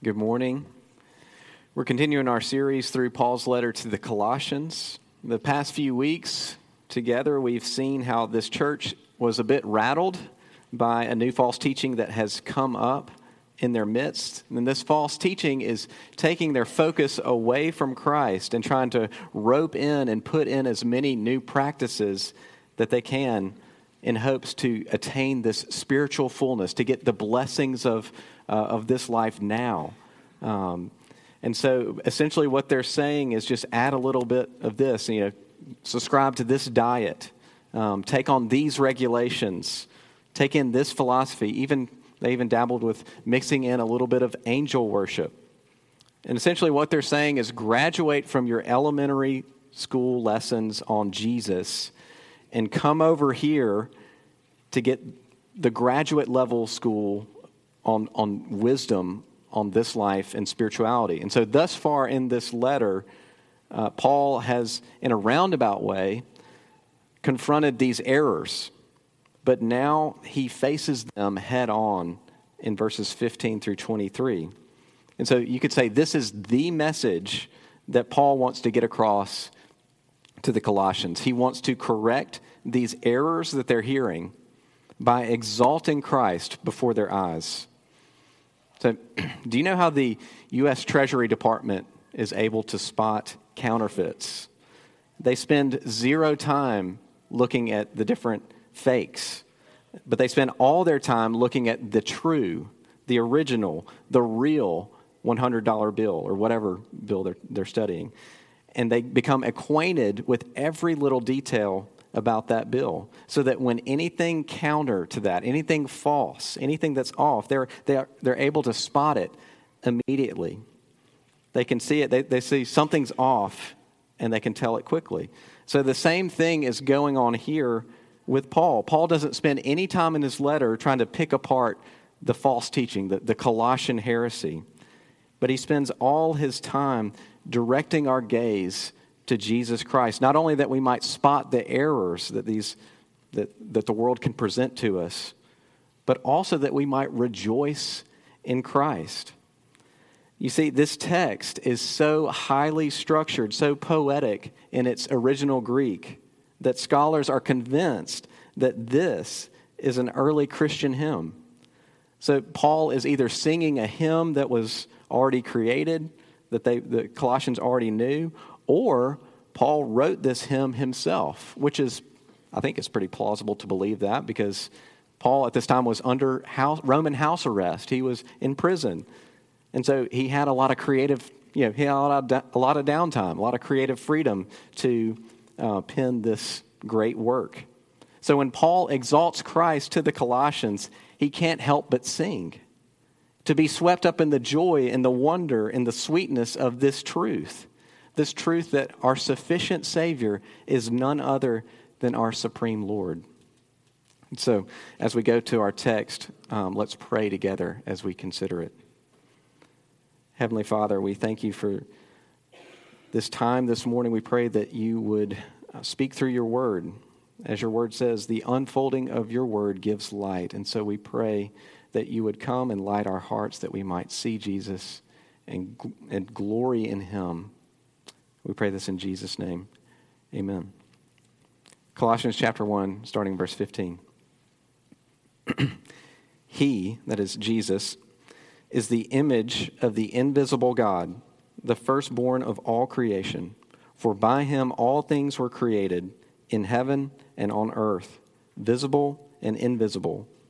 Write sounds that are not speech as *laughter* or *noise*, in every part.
Good morning. We're continuing our series through Paul's letter to the Colossians. The past few weeks together, we've seen how this church was a bit rattled by a new false teaching that has come up in their midst. And this false teaching is taking their focus away from Christ and trying to rope in and put in as many new practices that they can in hopes to attain this spiritual fullness, to get the blessings of, uh, of this life now. Um, and so essentially, what they're saying is just add a little bit of this, you know, subscribe to this diet, um, take on these regulations, take in this philosophy. Even they even dabbled with mixing in a little bit of angel worship. And essentially, what they're saying is graduate from your elementary school lessons on Jesus and come over here to get the graduate level school on, on wisdom on this life and spirituality. And so, thus far in this letter, uh, Paul has, in a roundabout way, confronted these errors, but now he faces them head on in verses 15 through 23. And so, you could say this is the message that Paul wants to get across to the Colossians. He wants to correct these errors that they're hearing by exalting Christ before their eyes. So, *clears throat* do you know how the U.S. Treasury Department is able to spot counterfeits? They spend zero time looking at the different fakes, but they spend all their time looking at the true, the original, the real $100 bill or whatever bill they're, they're studying. And they become acquainted with every little detail about that bill so that when anything counter to that, anything false, anything that's off, they're, they're, they're able to spot it immediately. They can see it, they, they see something's off, and they can tell it quickly. So the same thing is going on here with Paul. Paul doesn't spend any time in his letter trying to pick apart the false teaching, the, the Colossian heresy, but he spends all his time directing our gaze to Jesus Christ. Not only that we might spot the errors that, these, that, that the world can present to us, but also that we might rejoice in Christ. You see, this text is so highly structured, so poetic in its original Greek, that scholars are convinced that this is an early Christian hymn. So, Paul is either singing a hymn that was already created, that they, the Colossians already knew, or Paul wrote this hymn himself, which is, I think it's pretty plausible to believe that because Paul at this time was under house, Roman house arrest. He was in prison. And so he had a lot of creative, you know, he had a lot of, downtime, a lot of creative freedom to uh, pen this great work. So when Paul exalts Christ to the Colossians, he can't help but sing. To be swept up in the joy and the wonder and the sweetness of this truth this truth that our sufficient Savior is none other than our supreme Lord. And so, as we go to our text, um, let's pray together as we consider it. Heavenly Father, we thank you for this time this morning. We pray that you would uh, speak through your word. As your word says, the unfolding of your word gives light. And so we pray that you would come and light our hearts that we might see Jesus and, and glory in him we pray this in Jesus' name. Amen. Colossians chapter 1, starting verse 15. *clears throat* he, that is Jesus, is the image of the invisible God, the firstborn of all creation. For by him all things were created, in heaven and on earth, visible and invisible,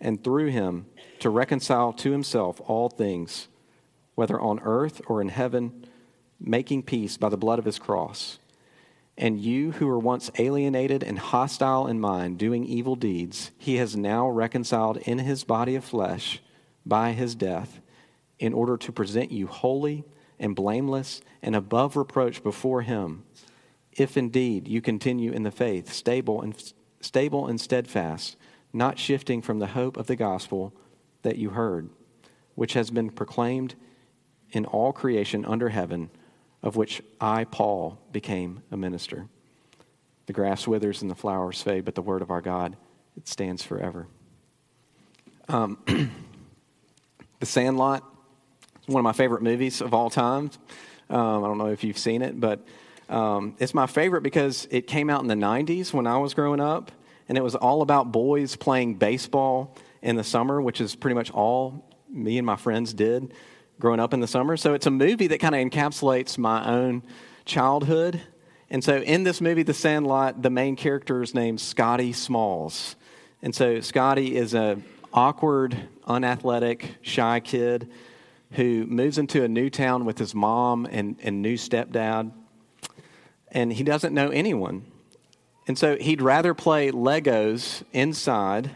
and through him to reconcile to himself all things, whether on earth or in heaven, making peace by the blood of his cross. And you who were once alienated and hostile in mind, doing evil deeds, he has now reconciled in his body of flesh by his death, in order to present you holy and blameless and above reproach before him, if indeed you continue in the faith, stable and stable and steadfast, not shifting from the hope of the gospel that you heard, which has been proclaimed in all creation under heaven, of which I, Paul, became a minister. The grass withers and the flowers fade, but the word of our God, it stands forever. Um, *clears throat* the Sandlot is one of my favorite movies of all time. Um, I don't know if you've seen it, but um, it's my favorite because it came out in the 90s when I was growing up, and it was all about boys playing baseball in the summer, which is pretty much all me and my friends did growing up in the summer. So it's a movie that kind of encapsulates my own childhood. And so in this movie, The Sandlot, the main character is named Scotty Smalls. And so Scotty is a awkward, unathletic, shy kid who moves into a new town with his mom and, and new stepdad. And he doesn't know anyone. And so he'd rather play Legos inside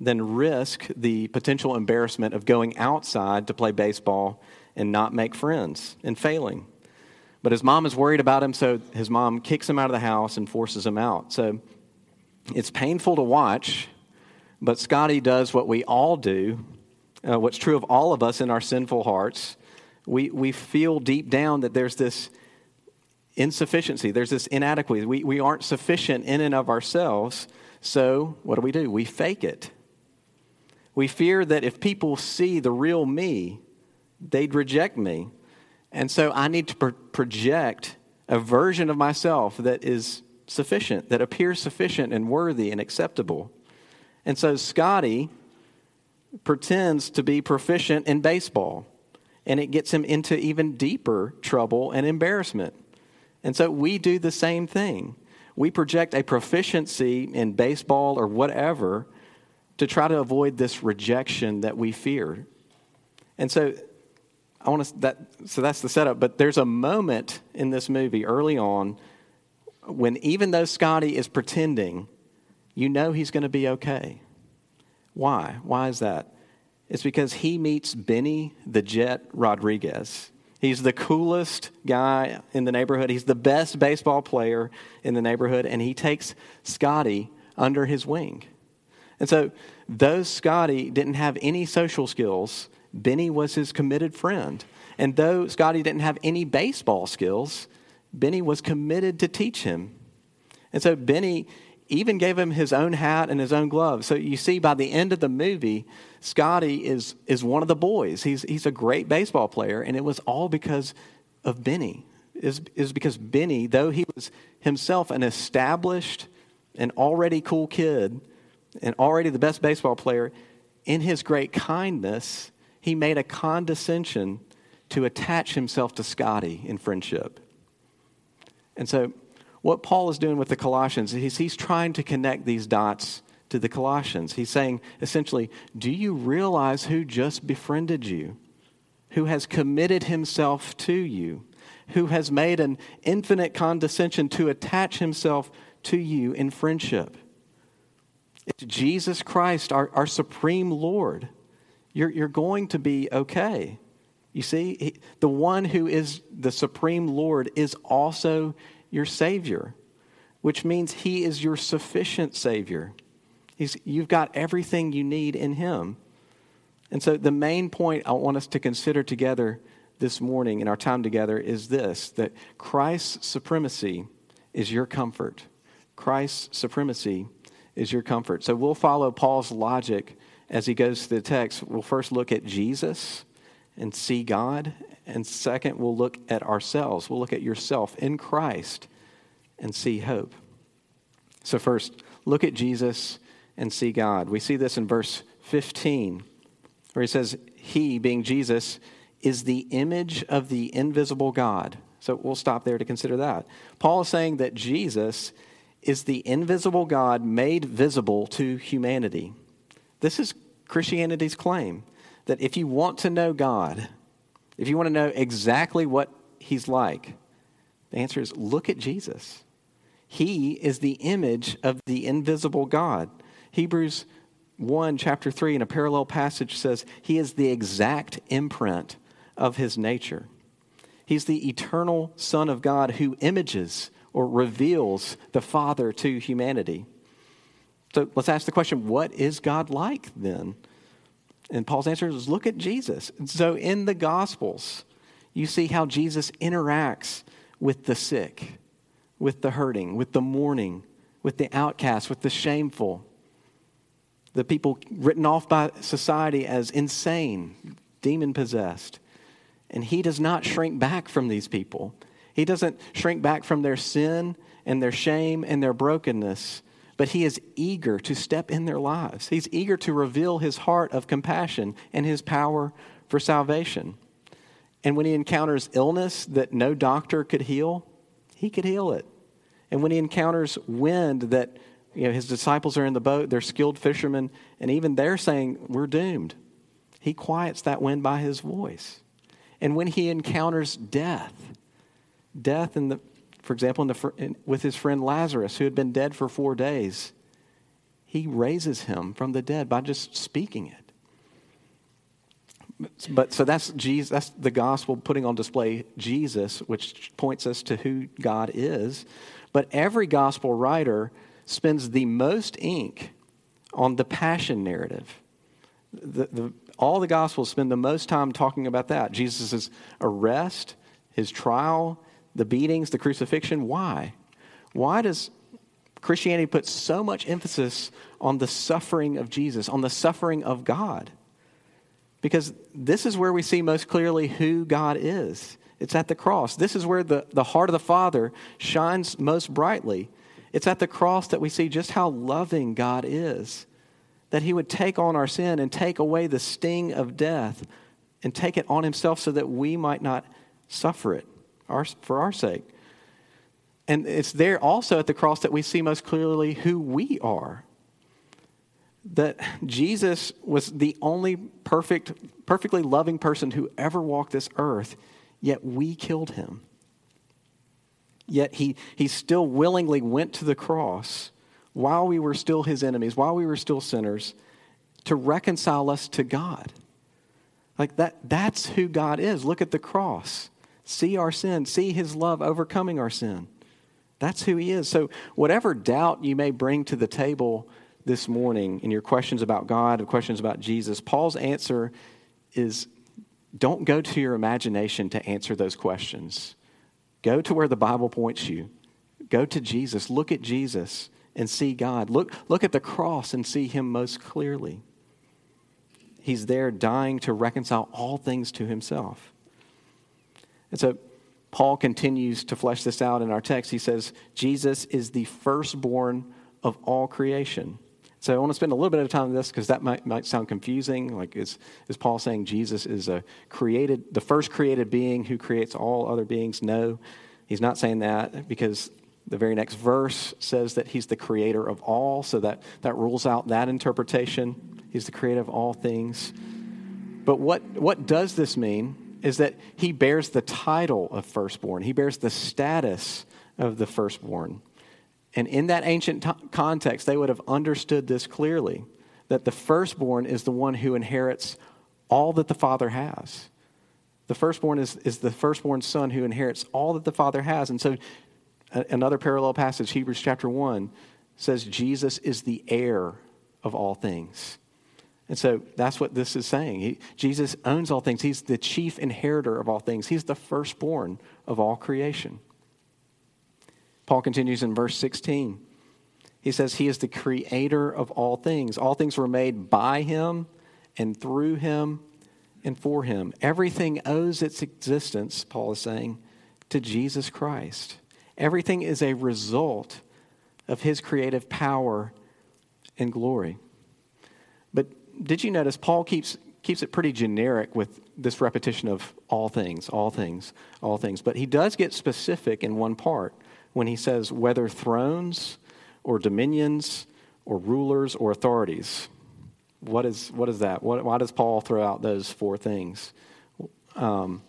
than risk the potential embarrassment of going outside to play baseball and not make friends and failing. But his mom is worried about him, so his mom kicks him out of the house and forces him out. So it's painful to watch, but Scotty does what we all do, uh, what's true of all of us in our sinful hearts. We, we feel deep down that there's this insufficiency, there's this inadequacy. We, we aren't sufficient in and of ourselves. So what do we do? We fake it. We fear that if people see the real me, they'd reject me. And so I need to pro- project a version of myself that is sufficient, that appears sufficient and worthy and acceptable. And so Scotty pretends to be proficient in baseball, and it gets him into even deeper trouble and embarrassment. And so we do the same thing. We project a proficiency in baseball or whatever to try to avoid this rejection that we fear. And so I want to that so that's the setup, but there's a moment in this movie early on when even though Scotty is pretending, you know he's going to be okay. Why? Why is that? It's because he meets Benny the Jet Rodriguez. He's the coolest guy in the neighborhood. He's the best baseball player in the neighborhood, and he takes Scotty under his wing. And so, though Scotty didn't have any social skills, Benny was his committed friend. And though Scotty didn't have any baseball skills, Benny was committed to teach him. And so, Benny even gave him his own hat and his own gloves. So, you see, by the end of the movie, Scotty is, is one of the boys. He's, he's a great baseball player, and it was all because of Benny. Is is because Benny, though he was himself an established and already cool kid, and already the best baseball player, in his great kindness, he made a condescension to attach himself to Scotty in friendship. And so, what Paul is doing with the Colossians is he's trying to connect these dots to the Colossians. He's saying essentially, Do you realize who just befriended you? Who has committed himself to you? Who has made an infinite condescension to attach himself to you in friendship? It's Jesus Christ, our, our supreme Lord. You're, you're going to be okay. You see, he, the one who is the supreme Lord is also your Savior, which means He is your sufficient Savior. He's, you've got everything you need in Him. And so, the main point I want us to consider together this morning in our time together is this that Christ's supremacy is your comfort. Christ's supremacy is your comfort. So we'll follow Paul's logic as he goes through the text. We'll first look at Jesus and see God. And second, we'll look at ourselves. We'll look at yourself in Christ and see hope. So, first, look at Jesus and see God. We see this in verse 15, where he says, He, being Jesus, is the image of the invisible God. So, we'll stop there to consider that. Paul is saying that Jesus is the invisible God made visible to humanity. This is Christianity's claim that if you want to know God, if you want to know exactly what He's like, the answer is look at Jesus. He is the image of the invisible God. Hebrews 1, chapter 3, in a parallel passage says, He is the exact imprint of His nature. He's the eternal Son of God who images or reveals the Father to humanity. So let's ask the question what is God like then? And Paul's answer is look at Jesus. So in the Gospels, you see how Jesus interacts with the sick, with the hurting, with the mourning, with the outcast, with the shameful, the people written off by society as insane, demon possessed. And he does not shrink back from these people. He doesn't shrink back from their sin and their shame and their brokenness, but he is eager to step in their lives. He's eager to reveal his heart of compassion and his power for salvation. And when he encounters illness that no doctor could heal, he could heal it. And when he encounters wind that you know, his disciples are in the boat, they're skilled fishermen, and even they're saying, We're doomed. He quiets that wind by his voice. And when he encounters death, death in the, for example, in the, in, with his friend Lazarus, who had been dead for four days, he raises him from the dead by just speaking it. But so that's Jesus, that's the gospel putting on display Jesus, which points us to who God is. But every gospel writer spends the most ink on the passion narrative. The, the, all the gospels spend the most time talking about that Jesus' arrest, his trial, the beatings, the crucifixion. Why? Why does Christianity put so much emphasis on the suffering of Jesus, on the suffering of God? Because this is where we see most clearly who God is. It's at the cross. This is where the, the heart of the Father shines most brightly. It's at the cross that we see just how loving God is. That He would take on our sin and take away the sting of death and take it on Himself so that we might not suffer it our, for our sake. And it's there also at the cross that we see most clearly who we are. That Jesus was the only perfect, perfectly loving person who ever walked this earth, yet we killed him. Yet he, he still willingly went to the cross while we were still his enemies, while we were still sinners, to reconcile us to God. Like that, that's who God is. Look at the cross see our sin, see his love overcoming our sin. That's who he is. So, whatever doubt you may bring to the table this morning in your questions about God and questions about Jesus, Paul's answer is don't go to your imagination to answer those questions. Go to where the Bible points you. Go to Jesus. Look at Jesus and see God. Look, look at the cross and see him most clearly. He's there dying to reconcile all things to himself. And so Paul continues to flesh this out in our text. He says, Jesus is the firstborn of all creation. So I want to spend a little bit of time on this because that might, might sound confusing. Like, is, is Paul saying Jesus is a created, the first created being who creates all other beings? No, he's not saying that because the very next verse says that he's the creator of all. So that, that rules out that interpretation. He's the creator of all things. But what, what does this mean? is that he bears the title of firstborn, he bears the status of the firstborn. And in that ancient t- context, they would have understood this clearly that the firstborn is the one who inherits all that the father has. The firstborn is, is the firstborn son who inherits all that the father has. And so, a, another parallel passage, Hebrews chapter 1, says Jesus is the heir of all things. And so that's what this is saying. He, Jesus owns all things. He's the chief inheritor of all things. He's the firstborn of all creation. Paul continues in verse 16. He says, He is the creator of all things. All things were made by Him and through Him and for Him. Everything owes its existence, Paul is saying, to Jesus Christ. Everything is a result of His creative power and glory But did you notice Paul keeps keeps it pretty generic with this repetition of all things, all things, all things. But he does get specific in one part when he says whether thrones or dominions or rulers or authorities. What is, what is that? What, why does Paul throw out those four things? Um,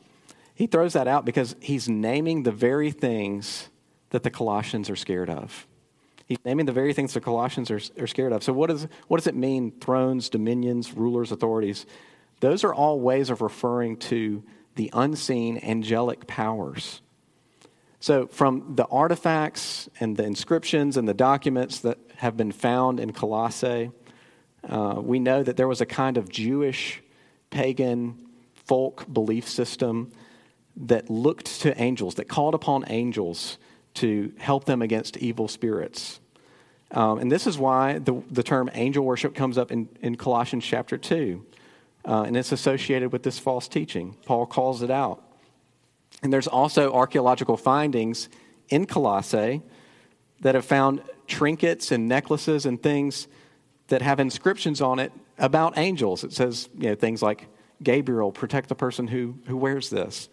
he throws that out because he's naming the very things that the Colossians are scared of. He's naming the very things the Colossians are, are scared of. So, what, is, what does it mean, thrones, dominions, rulers, authorities? Those are all ways of referring to the unseen angelic powers. So, from the artifacts and the inscriptions and the documents that have been found in Colossae, uh, we know that there was a kind of Jewish, pagan, folk belief system that looked to angels, that called upon angels to help them against evil spirits. Um, and this is why the, the term angel worship comes up in, in Colossians chapter 2. Uh, and it's associated with this false teaching. Paul calls it out. And there's also archaeological findings in Colossae that have found trinkets and necklaces and things that have inscriptions on it about angels. It says, you know, things like Gabriel, protect the person who, who wears this.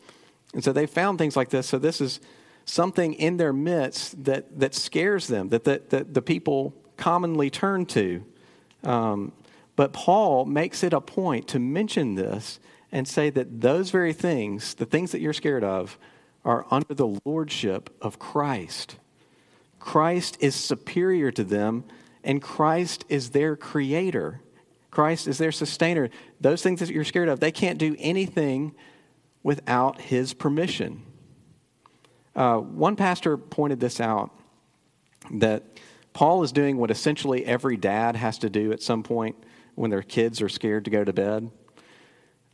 And so they found things like this. So this is something in their midst that, that scares them, that, that, that the people commonly turn to. Um, but Paul makes it a point to mention this and say that those very things, the things that you're scared of, are under the lordship of Christ. Christ is superior to them, and Christ is their creator. Christ is their sustainer. Those things that you're scared of, they can't do anything without his permission. Uh, one pastor pointed this out that Paul is doing what essentially every dad has to do at some point when their kids are scared to go to bed.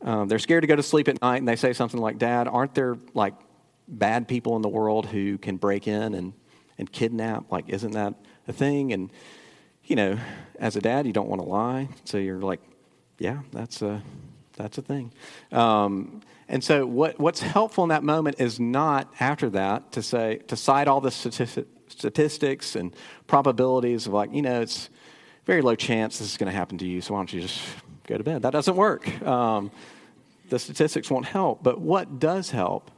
Um, they're scared to go to sleep at night, and they say something like, Dad, aren't there like bad people in the world who can break in and, and kidnap? Like, isn't that a thing? And, you know, as a dad, you don't want to lie. So you're like, yeah, that's a, that's a thing. Um, and so, what, what's helpful in that moment is not after that to say, to cite all the statistics and probabilities of like, you know, it's very low chance this is going to happen to you, so why don't you just go to bed? That doesn't work. Um, the statistics won't help. But what does help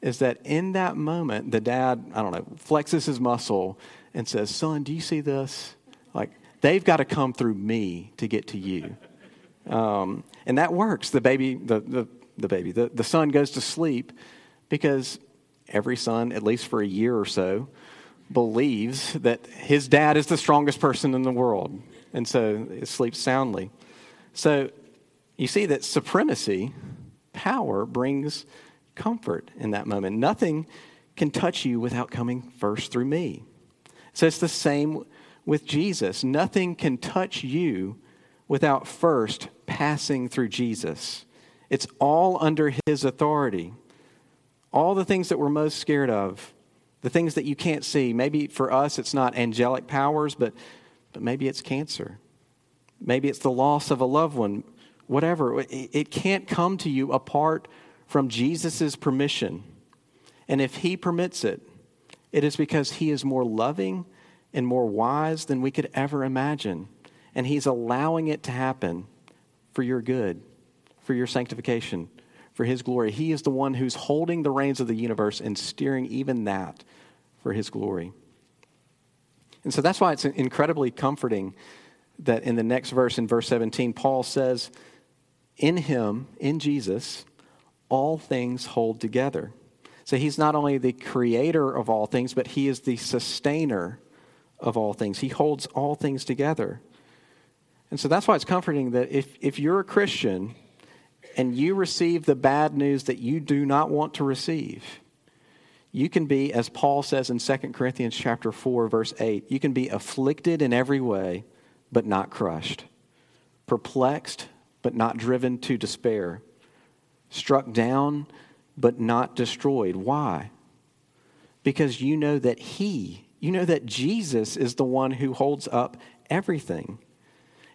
is that in that moment, the dad, I don't know, flexes his muscle and says, Son, do you see this? Like, they've got to come through me to get to you. Um, and that works. The baby, the, the the baby. The, the son goes to sleep because every son, at least for a year or so, believes that his dad is the strongest person in the world. And so it sleeps soundly. So you see that supremacy, power, brings comfort in that moment. Nothing can touch you without coming first through me. So it's the same with Jesus. Nothing can touch you without first passing through Jesus. It's all under his authority. All the things that we're most scared of, the things that you can't see. Maybe for us it's not angelic powers, but, but maybe it's cancer. Maybe it's the loss of a loved one. Whatever. It, can't come to you apart from Jesus' permission. And if he permits it, it is because he is more loving and more wise than we could ever imagine. And he's allowing it to happen for your good for your sanctification, for His glory. He is the one who's holding the reins of the universe and steering even that for His glory. And so that's why it's incredibly comforting that in the next verse, in verse 17, Paul says, In Him, in Jesus, all things hold together. So he's not only the creator of all things, but he is the sustainer of all things. He holds all things together. And so that's why it's comforting that if, if you're a Christian, and you receive the bad news that you do not want to receive, you can be, as Paul says in 2 Corinthians chapter 4, verse 8, you can be afflicted in every way, but not crushed, perplexed, but not driven to despair, struck down, but not destroyed. Why? Because you know that He, you know that Jesus is the one who holds up everything.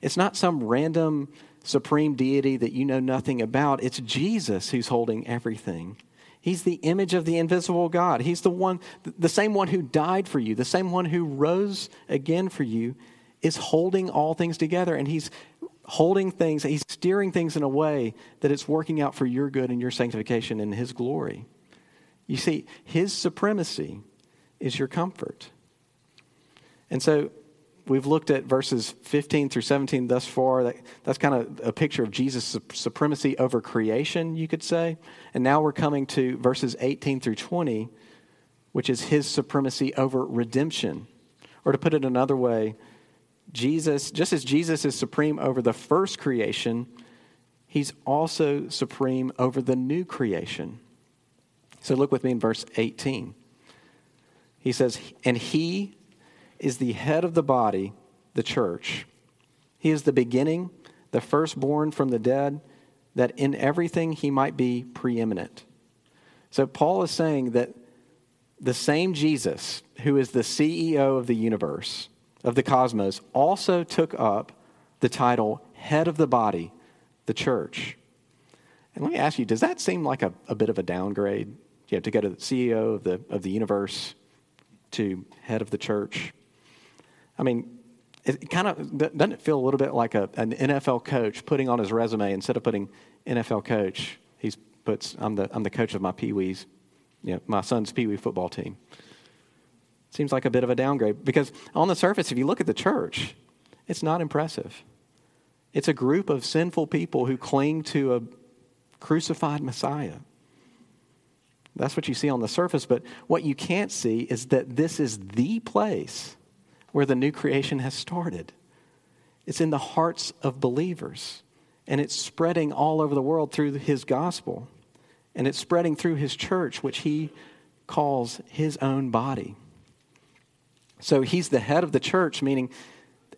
It's not some random supreme deity that you know nothing about. It's Jesus who's holding everything. He's the image of the invisible God. He's the one, the same one who died for you, the same one who rose again for you, is holding all things together. And He's holding things, He's steering things in a way that it's working out for your good and your sanctification and His glory. You see, His supremacy is your comfort. And so we've looked at verses 15 through 17 thus far. That, that's kind of a picture of Jesus' supremacy over creation, you could say. And now we're coming to verses 18 through 20, which is his supremacy over redemption. Or to put it another way, Jesus, just as Jesus is supreme over the first creation, he's also supreme over the new creation. So look with me in verse 18. He says, And he is the head of the body, the church. He is the beginning, the firstborn from the dead, that in everything he might be preeminent. So Paul is saying that the same Jesus, who is the CEO of the universe, of the cosmos, also took up the title head of the body, the church. And let me ask you, does that seem like a, a bit of a downgrade? You have to go to the CEO of the, of the universe to head of the church. I mean, it kind of doesn't it feel a little bit like a, an NFL coach putting on his resume instead of putting NFL coach, he puts I'm the I'm the coach of my pee wees, you know, my son's pee wee football team. Seems like a bit of a downgrade because on the surface, if you look at the church, it's not impressive. It's a group of sinful people who cling to a crucified Messiah. That's what you see on the surface, but what you can't see is that this is the place where the new creation has started. It's in the hearts of believers, and it's spreading all over the world through his gospel, and it's spreading through his church, which he calls his own body. So he's the head of the church, meaning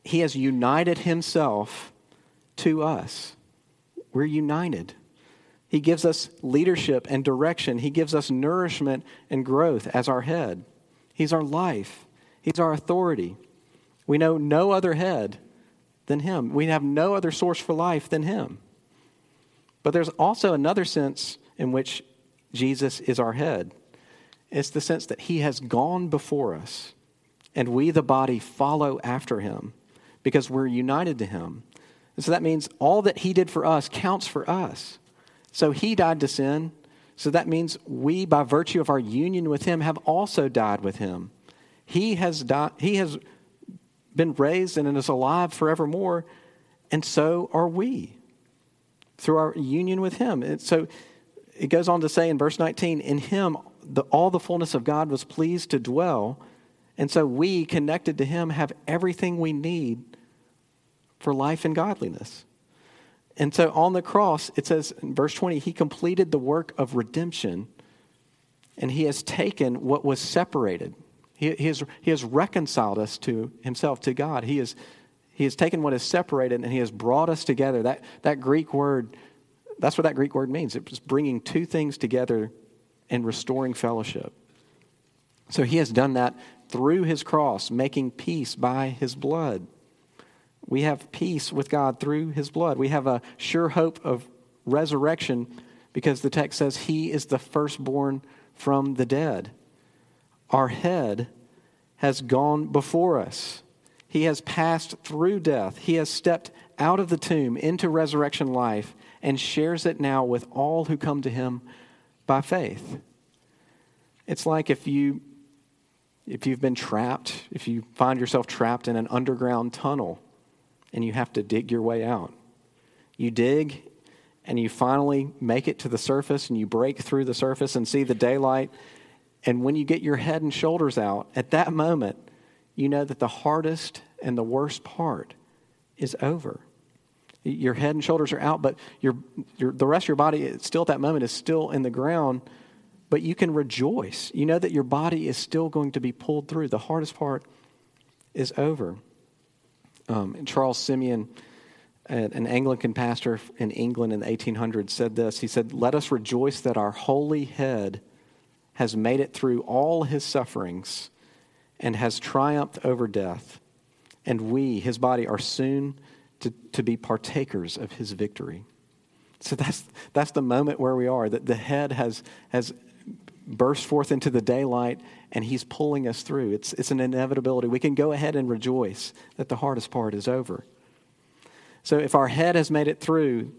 he has united himself to us. We're united. He gives us leadership and direction. He gives us nourishment and growth as our head. He's our life. He's our authority. We know no other head than Him. We have no other source for life than Him. But there's also another sense in which Jesus is our head. It's the sense that He has gone before us, and we, the body, follow after Him because we're united to Him. And so that means all that He did for us counts for us. So He died to sin. So that means we, by virtue of our union with Him, have also died with Him. He has, died, he has been raised and is alive forevermore, and so are we through our union with Him. And so it goes on to say in verse 19, in Him, the, all the fullness of God was pleased to dwell. And so we, connected to Him, have everything we need for life and godliness. And so on the cross, it says in verse 20, He completed the work of redemption and He has taken what was separated he, he, has, he has reconciled us to himself, to God. He, is, he has taken what is separated and he has brought us together. That, that Greek word, that's what that Greek word means. It's bringing two things together and restoring fellowship. So he has done that through his cross, making peace by his blood. We have peace with God through his blood. We have a sure hope of resurrection because the text says he is the firstborn from the dead our head, has gone before us. He has passed through death. He has stepped out of the tomb into resurrection life and shares it now with all who come to him by faith. It's like if you if you've been trapped, if you find yourself trapped in an underground tunnel and you have to dig your way out. You dig and you finally make it to the surface and you break through the surface and see the daylight and when you get your head and shoulders out, at that moment, you know that the hardest and the worst part is over. Your head and shoulders are out, but your, your, the rest of your body, still at that moment, is still in the ground, but you can rejoice. You know that your body is still going to be pulled through. The hardest part is over. Um, Charles Simeon, an Anglican pastor in England in the 1800s, said this. He said, Let us rejoice that our holy head has made it through all his sufferings and has triumphed over death. And we, his body, are soon to, to be partakers of his victory. So that's, that's the moment where we are, that the head has, has burst forth into the daylight and he's pulling us through. It's, it's an inevitability. We can go ahead and rejoice that the hardest part is over. So if our head has made it through,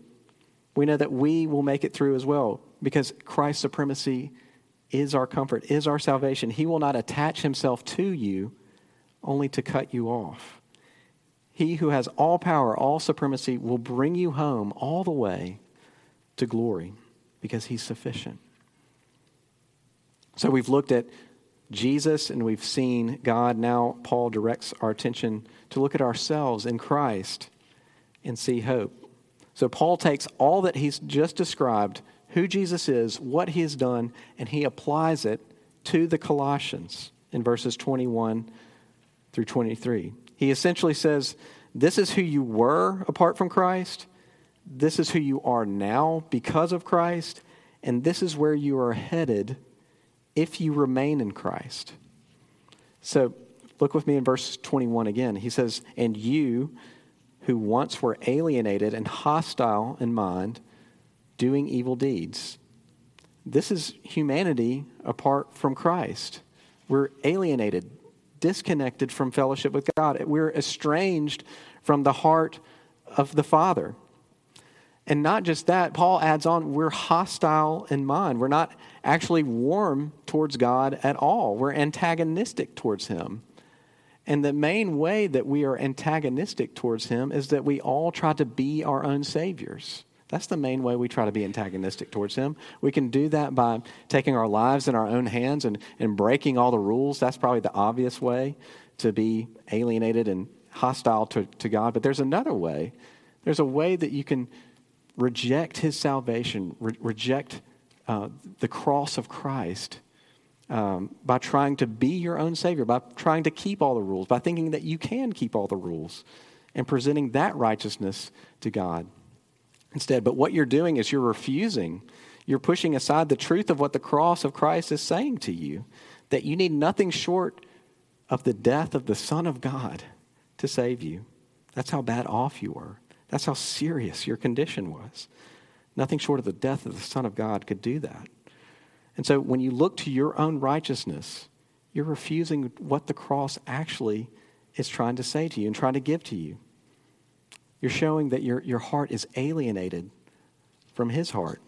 we know that we will make it through as well because Christ's supremacy is our comfort, is our salvation. He will not attach himself to you only to cut you off. He who has all power, all supremacy, will bring you home all the way to glory because he's sufficient. So we've looked at Jesus and we've seen God. Now, Paul directs our attention to look at ourselves in Christ and see hope. So Paul takes all that he's just described, who Jesus is, what he has done, and he applies it to the Colossians in verses 21 through 23. He essentially says, This is who you were apart from Christ. This is who you are now because of Christ. And this is where you are headed if you remain in Christ. So look with me in verse 21 again. He says, And you who once were alienated and hostile in mind, doing evil deeds. This is humanity apart from Christ. We're alienated, disconnected from fellowship with God. We're estranged from the heart of the Father. And not just that, Paul adds on, we're hostile in mind. We're not actually warm towards God at all. We're antagonistic towards Him. And the main way that we are antagonistic towards Him is that we all try to be our own saviors. That's the main way we try to be antagonistic towards Him. We can do that by taking our lives in our own hands and, and breaking all the rules. That's probably the obvious way to be alienated and hostile to, to God. But there's another way. There's a way that you can reject his salvation, re- reject uh, the cross of Christ um, by trying to be your own Savior, by trying to keep all the rules, by thinking that you can keep all the rules, and presenting that righteousness to God instead. But what you're doing is you're refusing, you're pushing aside the truth of what the cross of Christ is saying to you that you need nothing short of the death of the Son of God to save you. That's how bad off you were. That's how serious your condition was. Nothing short of the death of the Son of God could do that. And so when you look to your own righteousness, you're refusing what the cross actually is trying to say to you and trying to give to you. You're showing that your, your heart is alienated from his heart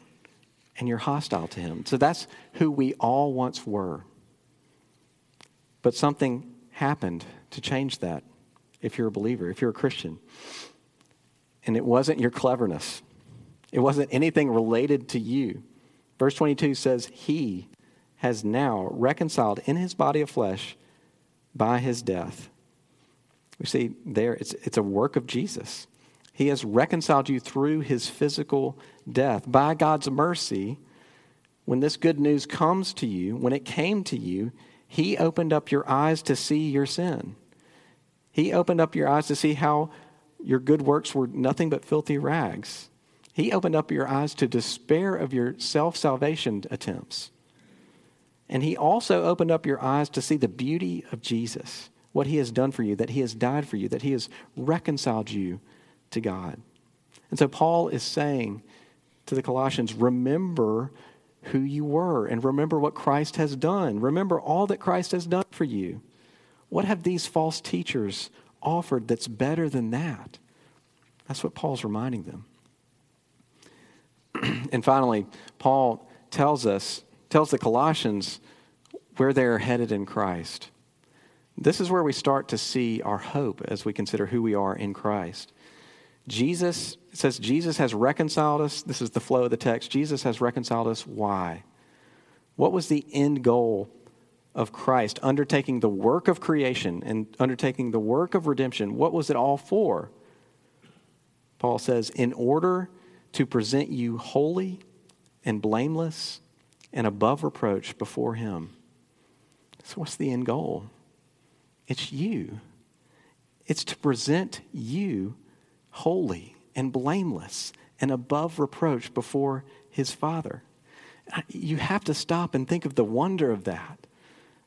and you're hostile to him. So that's who we all once were. But something happened to change that if you're a believer, if you're a Christian. And it wasn't your cleverness, it wasn't anything related to you. Verse 22 says, He has now reconciled in his body of flesh by his death. We see there, it's, it's a work of Jesus. He has reconciled you through his physical death. By God's mercy, when this good news comes to you, when it came to you, he opened up your eyes to see your sin. He opened up your eyes to see how your good works were nothing but filthy rags. He opened up your eyes to despair of your self salvation attempts. And He also opened up your eyes to see the beauty of Jesus, what He has done for you, that He has died for you, that He has reconciled you to God. And so Paul is saying to the Colossians, remember who you were and remember what Christ has done. Remember all that Christ has done for you. What have these false teachers offered that's better than that. That's what Paul's reminding them. *clears throat* and finally, Paul tells us, tells the Colossians where they are headed in Christ. This is where we start to see our hope as we consider who we are in Christ. Jesus says Jesus has reconciled us. This is the flow of the text. Jesus has reconciled us. Why? What was the end goal of Christ, undertaking the work of creation and undertaking the work of redemption, what was it all for? Paul says, in order to present you holy and blameless and above reproach before Him. So, what's the end goal? It's you. It's to present you holy and blameless and above reproach before His Father. You have to stop and think of the wonder of that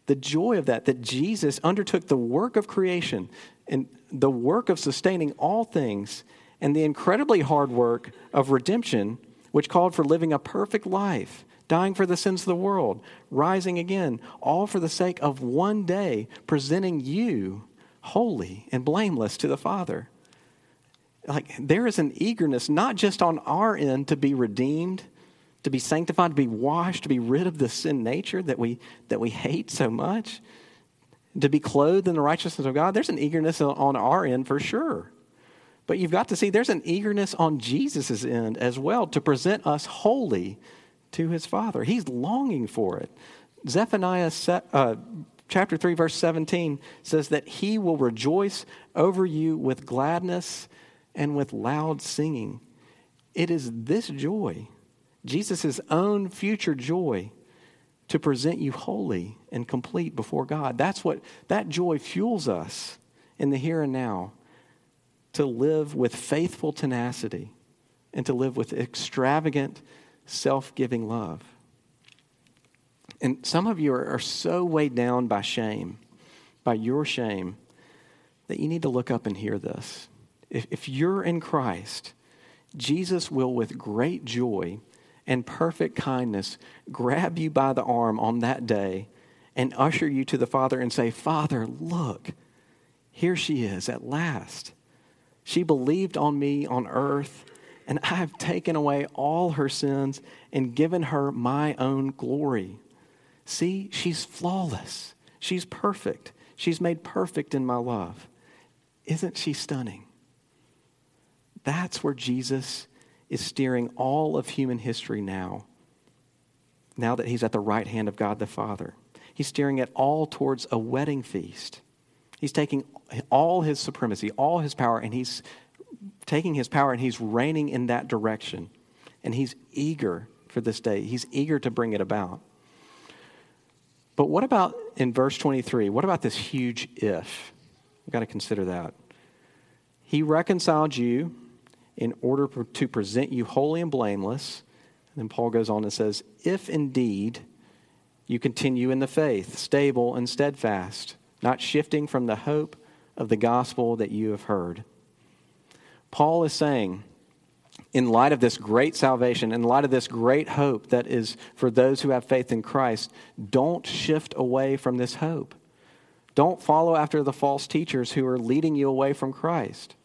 the joy of that, that Jesus undertook the work of creation and the work of sustaining all things and the incredibly hard work of redemption, which called for living a perfect life, dying for the sins of the world, rising again, all for the sake of one day presenting you holy and blameless to the Father. Like there is an eagerness, not just on our end to be redeemed to be sanctified, to be washed, to be rid of the sin nature that we, that we hate so much, to be clothed in the righteousness of God, there's an eagerness on our end for sure. But you've got to see there's an eagerness on Jesus' end as well to present us holy to his Father. He's longing for it. Zephaniah uh, chapter 3, verse 17 says that he will rejoice over you with gladness and with loud singing. It is this joy, Jesus' own future joy, to present you holy and complete before God. That's what that joy fuels us in the here and now to live with faithful tenacity and to live with extravagant, self giving love. And some of you are, are, so weighed down by shame, by your shame, that you need to look up and hear this. If, if you're in Christ, Jesus will, with great joy, and perfect kindness grab you by the arm on that day and usher you to the Father and say, Father, look, here she is at last. She believed on me on earth, and I have taken away all her sins and given her my own glory. See, she's flawless. She's perfect. She's made perfect in my love. Isn't she stunning? That's where Jesus is steering all of human history now, now that he's at the right hand of God the Father. He's steering it all towards a wedding feast. He's taking all his supremacy, all his power, and he's taking his power and he's reigning in that direction. And he's eager for this day, he's eager to bring it about. But what about in verse 23? What about this huge if? We've got to consider that. He reconciled you in order to present you holy and blameless. And then Paul goes on and says, If indeed you continue in the faith, stable and steadfast, not shifting from the hope of the gospel that you have heard. Paul is saying, in light of this great salvation, in light of this great hope that is for those who have faith in Christ, don't shift away from this hope. Don't follow after the false teachers who are leading you away from Christ.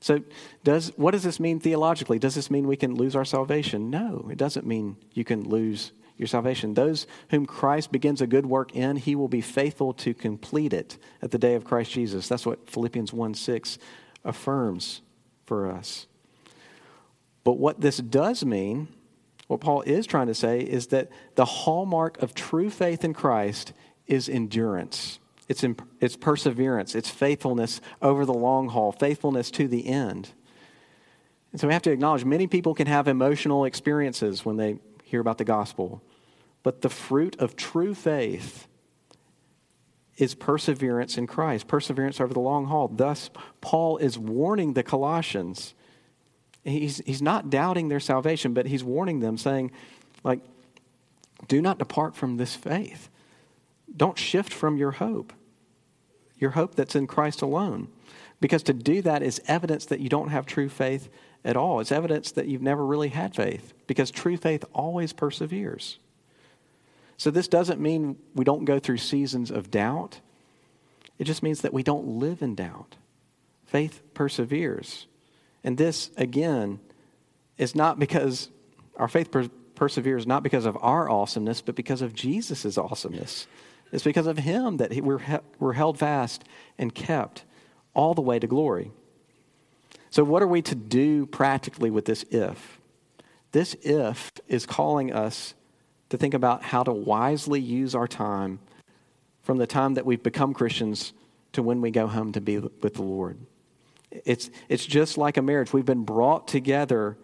So, does, what does this mean theologically? Does this mean we can lose our salvation? No, it doesn't mean you can lose your salvation. Those whom Christ begins a good work in, he will be faithful to complete it at the day of Christ Jesus. That's what Philippians 1 6 affirms for us. But what this does mean, what Paul is trying to say, is that the hallmark of true faith in Christ is endurance it's, imp- it's perseverance, it's faithfulness over the long haul, faithfulness to the end. And so we have to acknowledge many people can have emotional experiences when they hear about the gospel, but the fruit of true faith is perseverance in Christ, perseverance over the long haul. Thus, Paul is warning the Colossians. He's, he's not doubting their salvation, but he's warning them, saying, like, do not depart from this faith. Don't shift from your hope your hope that's in Christ alone. Because to do that is evidence that you don't have true faith at all. It's evidence that you've never really had faith, because true faith always perseveres. So, this doesn't mean we don't go through seasons of doubt, it just means that we don't live in doubt. Faith perseveres. And this, again, is not because our faith per- perseveres not because of our awesomeness, but because of Jesus' awesomeness. It's because of him that we're, we're held fast and kept all the way to glory. So, what are we to do practically with this if? This if is calling us to think about how to wisely use our time from the time that we've become Christians to when we go home to be with the Lord. It's, it's just like a marriage. We've been brought together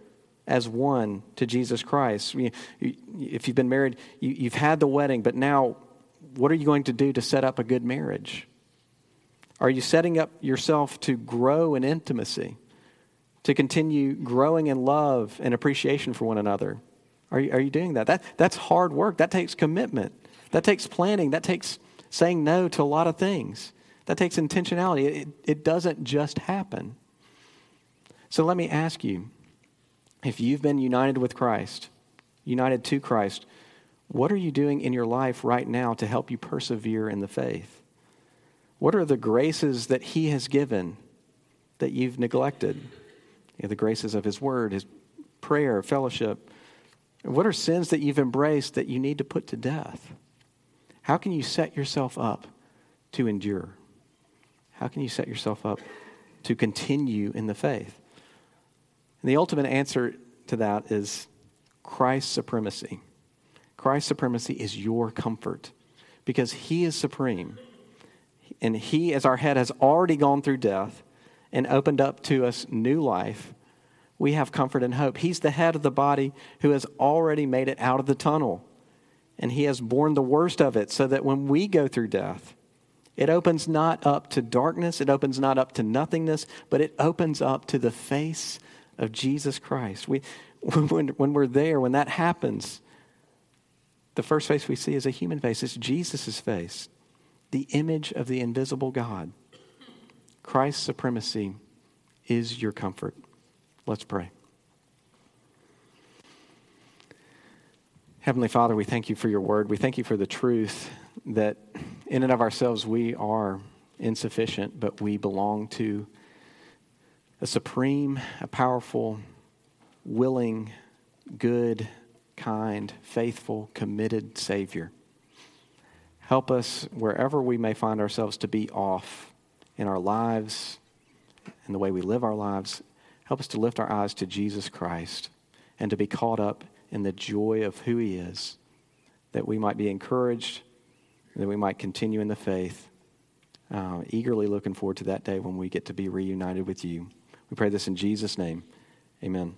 as one to Jesus Christ. If you've been married, you've had the wedding, but now what are you going to do to set up a good marriage? Are you setting up yourself to grow in intimacy, to continue growing in love and appreciation for one another? Are you, are you doing that? that? That's hard work. That takes commitment. That takes planning. That takes saying no to a lot of things. That takes intentionality. It, it doesn't just happen. So let me ask you if you've been united with Christ, united to Christ, what are you doing in your life right now to help you persevere in the faith? What are the graces that He has given that you've neglected? You know, the graces of His Word, His prayer, fellowship. What are sins that you've embraced that you need to put to death? How can you set yourself up to endure? How can you set yourself up to continue in the faith? And the ultimate answer to that is Christ's supremacy. Christ's supremacy is your comfort because he is supreme. And he, as our head, has already gone through death and opened up to us new life we have comfort and hope. He's the head of the body who has already made it out of the tunnel. And he has borne the worst of it so that when we go through death, it opens not up to darkness, it opens not up to nothingness, but it opens up to the face of Jesus Christ. We, *laughs* when, when we're there, when that happens, the first face we see is a human face. It's Jesus' face, the image of the invisible God. Christ's supremacy is your comfort. Let's pray. Heavenly Father, we thank you for your word. We thank you for the truth that in and of ourselves we are insufficient, but we belong to a supreme, a powerful, willing, good, kind, faithful, committed Savior. Help us wherever we may find ourselves to be off in our lives, in the way we live our lives. Help us to lift our eyes to Jesus Christ and to be caught up in the joy of who He is, that we might be encouraged, that we might continue in the faith, uh, eagerly looking forward to that day when we get to be reunited with you. We pray this in Jesus' name. Amen.